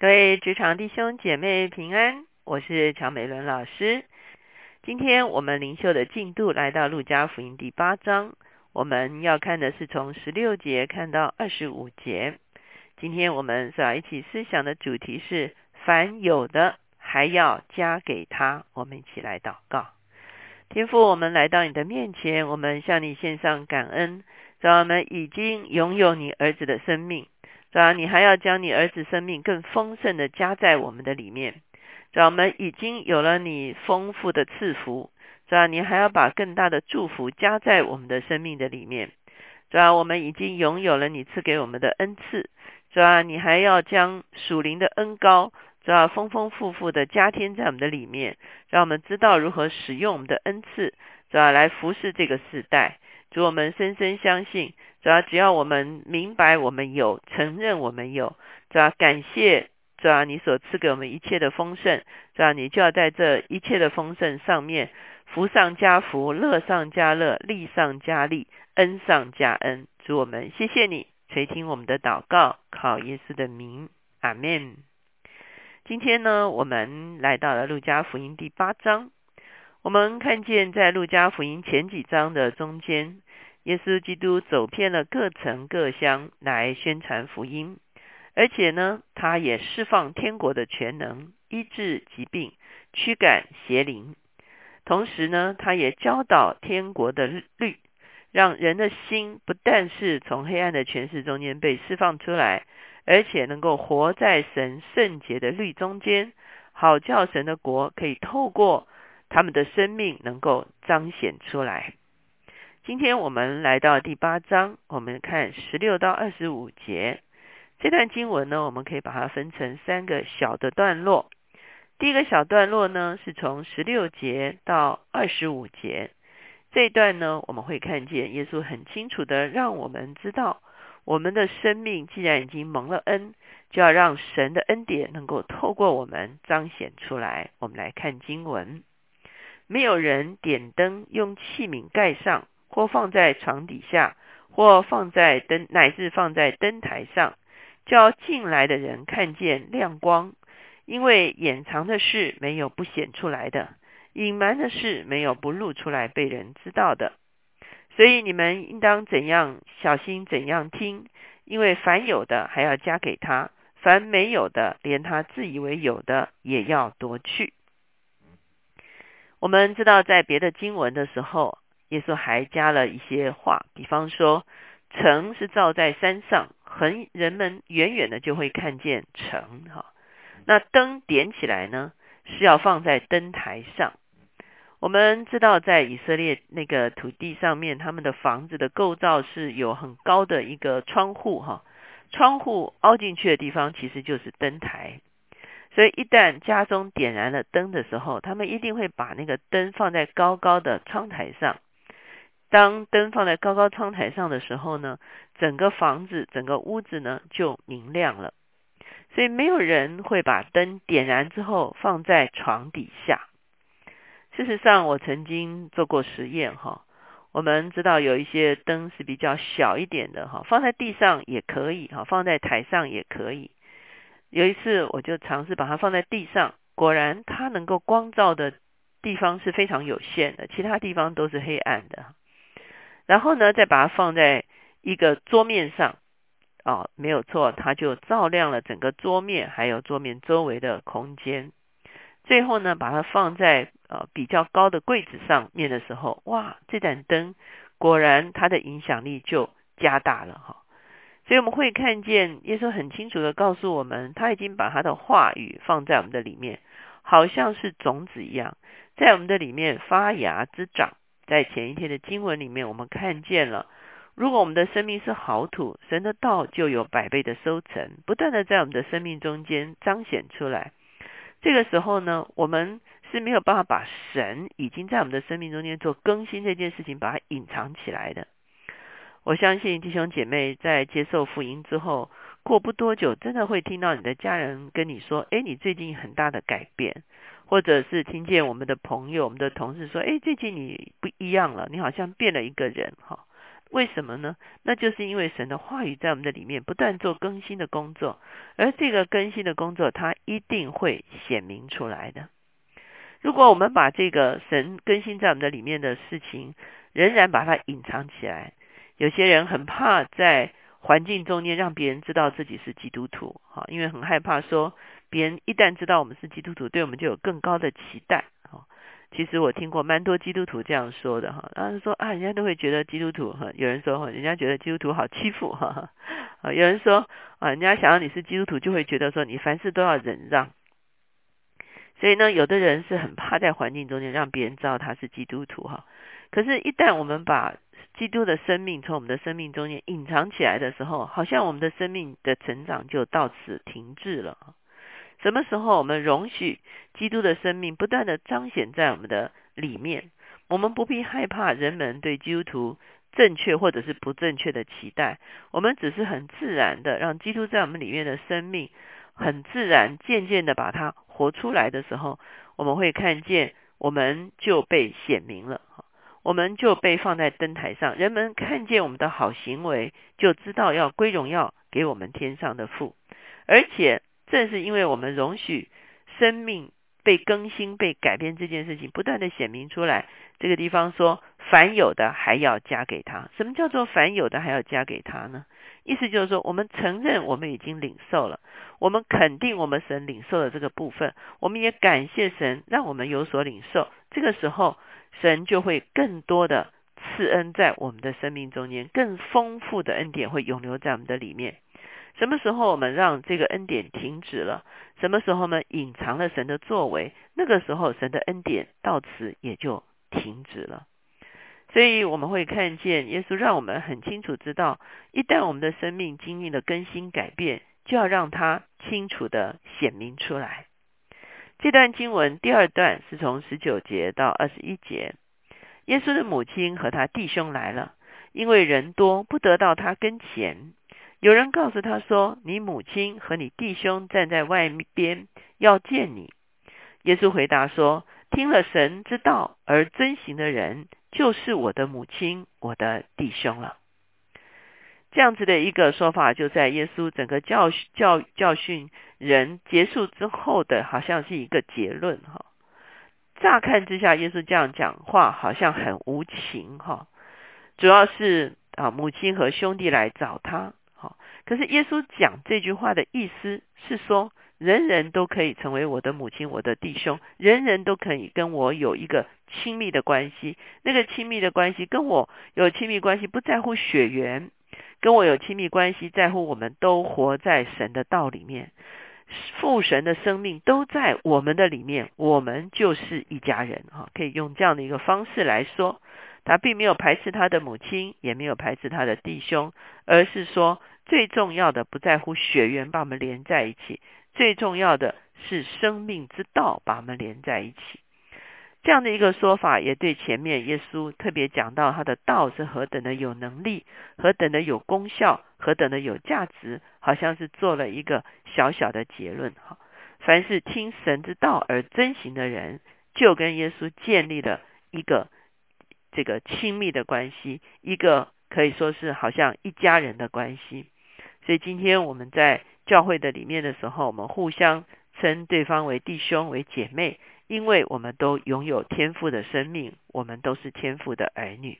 各位职场弟兄姐妹平安，我是乔美伦老师。今天我们灵修的进度来到路加福音第八章，我们要看的是从十六节看到二十五节。今天我们所要一起思想的主题是：凡有的还要加给他。我们一起来祷告，天父，我们来到你的面前，我们向你献上感恩，让我们已经拥有你儿子的生命。主啊，你还要将你儿子生命更丰盛的加在我们的里面。主啊，我们已经有了你丰富的赐福。主啊，你还要把更大的祝福加在我们的生命的里面。主啊，我们已经拥有了你赐给我们的恩赐。主啊，你还要将属灵的恩高，主啊，丰丰富富的加添在我们的里面，让我们知道如何使用我们的恩赐，主啊，来服侍这个时代。主，我们深深相信。主要只要我们明白我们有，承认我们有，主要感谢主要你所赐给我们一切的丰盛，主要你就要在这一切的丰盛上面福上加福，乐上加乐，利上加利，恩上加恩。主我们谢谢你垂听我们的祷告，靠耶稣的名，阿门。今天呢，我们来到了路加福音第八章，我们看见在路加福音前几章的中间。耶稣基督走遍了各城各乡来宣传福音，而且呢，他也释放天国的全能，医治疾病，驱赶邪灵。同时呢，他也教导天国的律，让人的心不但是从黑暗的权势中间被释放出来，而且能够活在神圣洁的律中间，好叫神的国可以透过他们的生命能够彰显出来。今天我们来到第八章，我们看十六到二十五节这段经文呢，我们可以把它分成三个小的段落。第一个小段落呢，是从十六节到二十五节这一段呢，我们会看见耶稣很清楚的让我们知道，我们的生命既然已经蒙了恩，就要让神的恩典能够透过我们彰显出来。我们来看经文：没有人点灯用器皿盖上。或放在床底下，或放在灯，乃至放在灯台上，叫进来的人看见亮光。因为掩藏的事没有不显出来的，隐瞒的事没有不露出来被人知道的。所以你们应当怎样小心怎样听，因为凡有的还要加给他，凡没有的，连他自以为有的也要夺去。我们知道，在别的经文的时候。耶稣还加了一些话，比方说，城是照在山上，很人们远远的就会看见城。哈，那灯点起来呢，是要放在灯台上。我们知道，在以色列那个土地上面，他们的房子的构造是有很高的一个窗户，哈，窗户凹进去的地方其实就是灯台。所以，一旦家中点燃了灯的时候，他们一定会把那个灯放在高高的窗台上。当灯放在高高窗台上的时候呢，整个房子、整个屋子呢就明亮了。所以没有人会把灯点燃之后放在床底下。事实上，我曾经做过实验哈。我们知道有一些灯是比较小一点的哈，放在地上也可以哈，放在台上也可以。有一次我就尝试把它放在地上，果然它能够光照的地方是非常有限的，其他地方都是黑暗的。然后呢，再把它放在一个桌面上，哦，没有错，它就照亮了整个桌面，还有桌面周围的空间。最后呢，把它放在呃比较高的柜子上面的时候，哇，这盏灯果然它的影响力就加大了哈。所以我们会看见耶稣很清楚的告诉我们，他已经把他的话语放在我们的里面，好像是种子一样，在我们的里面发芽滋长。在前一天的经文里面，我们看见了，如果我们的生命是好土，神的道就有百倍的收成，不断的在我们的生命中间彰显出来。这个时候呢，我们是没有办法把神已经在我们的生命中间做更新这件事情，把它隐藏起来的。我相信弟兄姐妹在接受福音之后，过不多久，真的会听到你的家人跟你说：“哎，你最近很大的改变。”或者是听见我们的朋友、我们的同事说：“哎，最近你不一样了，你好像变了一个人。”哈，为什么呢？那就是因为神的话语在我们的里面不断做更新的工作，而这个更新的工作，它一定会显明出来的。如果我们把这个神更新在我们的里面的事情，仍然把它隐藏起来，有些人很怕在环境中间让别人知道自己是基督徒，哈，因为很害怕说别人一旦知道我们是基督徒，对我们就有更高的期待，哈。其实我听过蛮多基督徒这样说的，哈，他说啊，人家都会觉得基督徒，哈，有人说，哈，人家觉得基督徒好欺负，哈，啊，有人说啊，人家想要你是基督徒，就会觉得说你凡事都要忍让。所以呢，有的人是很怕在环境中间让别人知道他是基督徒哈。可是，一旦我们把基督的生命从我们的生命中间隐藏起来的时候，好像我们的生命的成长就到此停滞了。什么时候我们容许基督的生命不断的彰显在我们的里面，我们不必害怕人们对基督徒正确或者是不正确的期待，我们只是很自然的让基督在我们里面的生命。很自然，渐渐的把它活出来的时候，我们会看见，我们就被显明了，我们就被放在灯台上，人们看见我们的好行为，就知道要归荣耀给我们天上的父。而且正是因为我们容许生命被更新、被改变这件事情不断的显明出来，这个地方说，凡有的还要加给他。什么叫做凡有的还要加给他呢？意思就是说，我们承认我们已经领受了，我们肯定我们神领受的这个部分，我们也感谢神让我们有所领受。这个时候，神就会更多的赐恩在我们的生命中间，更丰富的恩典会永留在我们的里面。什么时候我们让这个恩典停止了？什么时候呢？隐藏了神的作为，那个时候神的恩典到此也就停止了。所以我们会看见，耶稣让我们很清楚知道，一旦我们的生命经历了更新改变，就要让它清楚的显明出来。这段经文第二段是从十九节到二十一节，耶稣的母亲和他弟兄来了，因为人多不得到他跟前。有人告诉他说：“你母亲和你弟兄站在外边，要见你。”耶稣回答说：“听了神之道而遵行的人。”就是我的母亲，我的弟兄了。这样子的一个说法，就在耶稣整个教教教训人结束之后的，好像是一个结论哈。乍看之下，耶稣这样讲话好像很无情哈。主要是啊，母亲和兄弟来找他，哈，可是耶稣讲这句话的意思是说。人人都可以成为我的母亲，我的弟兄，人人都可以跟我有一个亲密的关系。那个亲密的关系跟我有亲密关系，不在乎血缘，跟我有亲密关系，在乎我们都活在神的道里面，父神的生命都在我们的里面，我们就是一家人哈。可以用这样的一个方式来说，他并没有排斥他的母亲，也没有排斥他的弟兄，而是说最重要的不在乎血缘，把我们连在一起。最重要的是生命之道把我们连在一起，这样的一个说法也对前面耶稣特别讲到他的道是何等的有能力，何等的有功效，何等的有价值，好像是做了一个小小的结论哈。凡是听神之道而遵行的人，就跟耶稣建立了一个这个亲密的关系，一个可以说是好像一家人的关系。所以今天我们在。教会的里面的时候，我们互相称对方为弟兄、为姐妹，因为我们都拥有天赋的生命，我们都是天赋的儿女。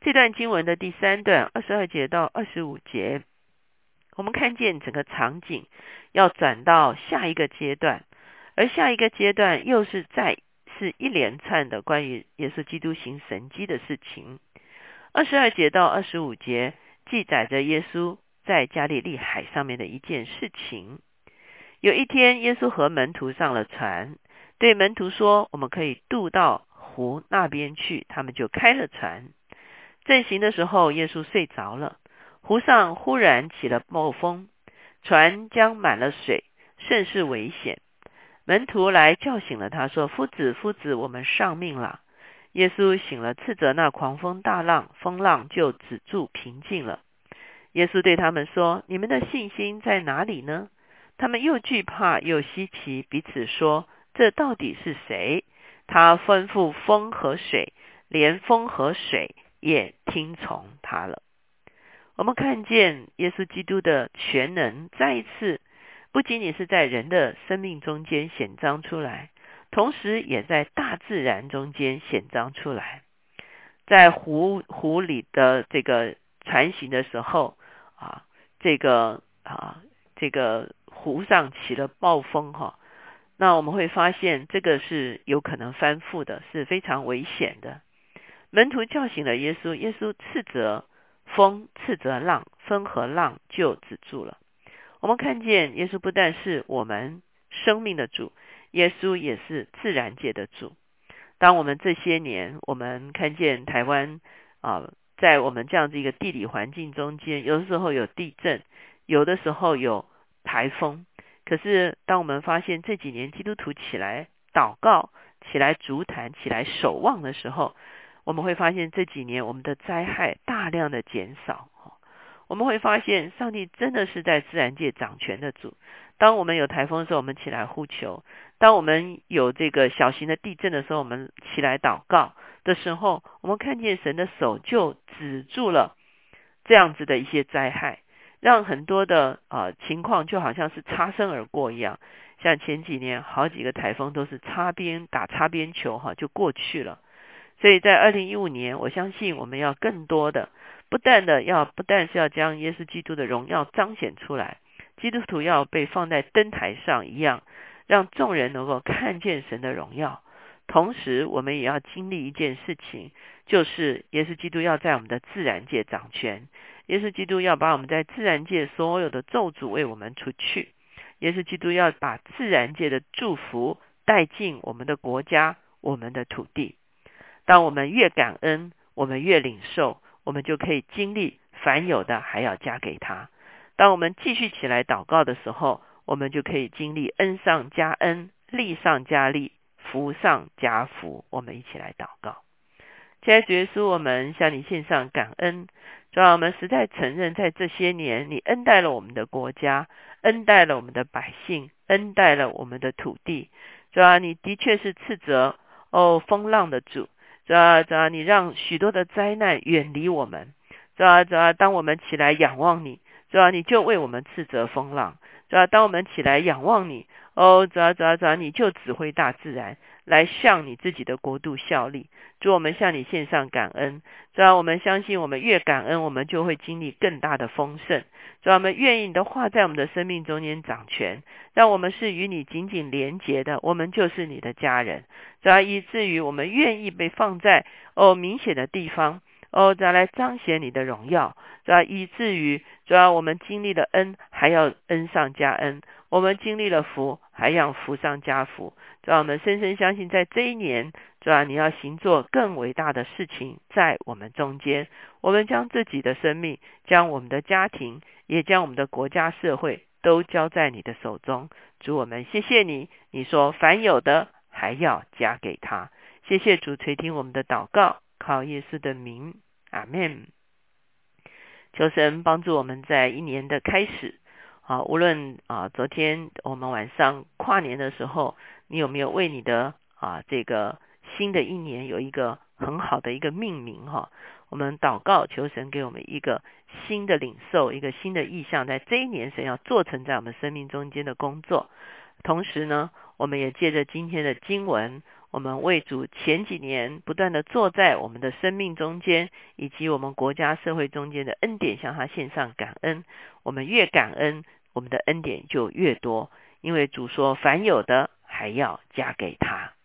这段经文的第三段二十二节到二十五节，我们看见整个场景要转到下一个阶段，而下一个阶段又是在是一连串的关于耶稣基督行神迹的事情。二十二节到二十五节记载着耶稣。在加利利海上面的一件事情。有一天，耶稣和门徒上了船，对门徒说：“我们可以渡到湖那边去。”他们就开了船。正行的时候，耶稣睡着了。湖上忽然起了暴风，船将满了水，甚是危险。门徒来叫醒了他，说：“夫子，夫子，我们丧命了。”耶稣醒了，斥责那狂风大浪，风浪就止住，平静了。耶稣对他们说：“你们的信心在哪里呢？”他们又惧怕又稀奇，彼此说：“这到底是谁？他吩咐风和水，连风和水也听从他了。我们看见耶稣基督的全能再一次，不仅仅是在人的生命中间显彰出来，同时也在大自然中间显彰出来。在湖湖里的这个船行的时候啊，这个啊，这个湖上起了暴风哈，那我们会发现这个是有可能翻覆的，是非常危险的。门徒叫醒了耶稣，耶稣斥责。风斥责浪，风和浪就止住了。我们看见耶稣不但是我们生命的主，耶稣也是自然界的主。当我们这些年，我们看见台湾啊，在我们这样子一个地理环境中间，有的时候有地震，有的时候有台风。可是，当我们发现这几年基督徒起来祷告、起来足坛、起来守望的时候，我们会发现这几年我们的灾害大量的减少，我们会发现上帝真的是在自然界掌权的主。当我们有台风的时候，我们起来呼求；当我们有这个小型的地震的时候，我们起来祷告的时候，我们看见神的手就止住了这样子的一些灾害，让很多的啊情况就好像是擦身而过一样。像前几年好几个台风都是擦边打擦边球哈就过去了。所以在二零一五年，我相信我们要更多的，不但的要不但是要将耶稣基督的荣耀彰显出来，基督徒要被放在灯台上一样，让众人能够看见神的荣耀。同时，我们也要经历一件事情，就是耶稣基督要在我们的自然界掌权，耶稣基督要把我们在自然界所有的咒诅为我们除去，耶稣基督要把自然界的祝福带进我们的国家、我们的土地。当我们越感恩，我们越领受，我们就可以经历凡有的还要加给他。当我们继续起来祷告的时候，我们就可以经历恩上加恩，利上加利，福上加福。我们一起来祷告，亲爱的耶稣，我们向你献上感恩。主啊，我们实在承认，在这些年，你恩待了我们的国家，恩待了我们的百姓，恩待了我们的土地。主啊，你的确是斥责哦风浪的主。主啊，主啊，你让许多的灾难远离我们。主啊，主啊，当我们起来仰望你，主啊，你就为我们斥责风浪。主啊，当我们起来仰望你，哦，主啊，主啊，主啊，你就指挥大自然来向你自己的国度效力。主，我们向你献上感恩。主啊，我们相信，我们越感恩，我们就会经历更大的丰盛。主啊，我们愿意你的话在我们的生命中间掌权，让我们是与你紧紧连结的，我们就是你的家人。主啊，以至于我们愿意被放在哦明显的地方，哦再来彰显你的荣耀。主啊，以至于主啊，我们经历了恩，还要恩上加恩；我们经历了福，还要福上加福。主啊，我们深深相信，在这一年。是吧？你要行做更伟大的事情，在我们中间，我们将自己的生命、将我们的家庭，也将我们的国家社会，都交在你的手中。主，我们谢谢你。你说凡有的，还要加给他。谢谢主垂听我们的祷告，靠耶稣的名，阿门。求神帮助我们在一年的开始，好，无论啊，昨天我们晚上跨年的时候，你有没有为你的啊这个。新的一年有一个很好的一个命名哈，我们祷告求神给我们一个新的领受，一个新的意向，在这一年神要做成在我们生命中间的工作。同时呢，我们也借着今天的经文，我们为主前几年不断的坐在我们的生命中间，以及我们国家社会中间的恩典，向他献上感恩。我们越感恩，我们的恩典就越多，因为主说凡有的还要加给他。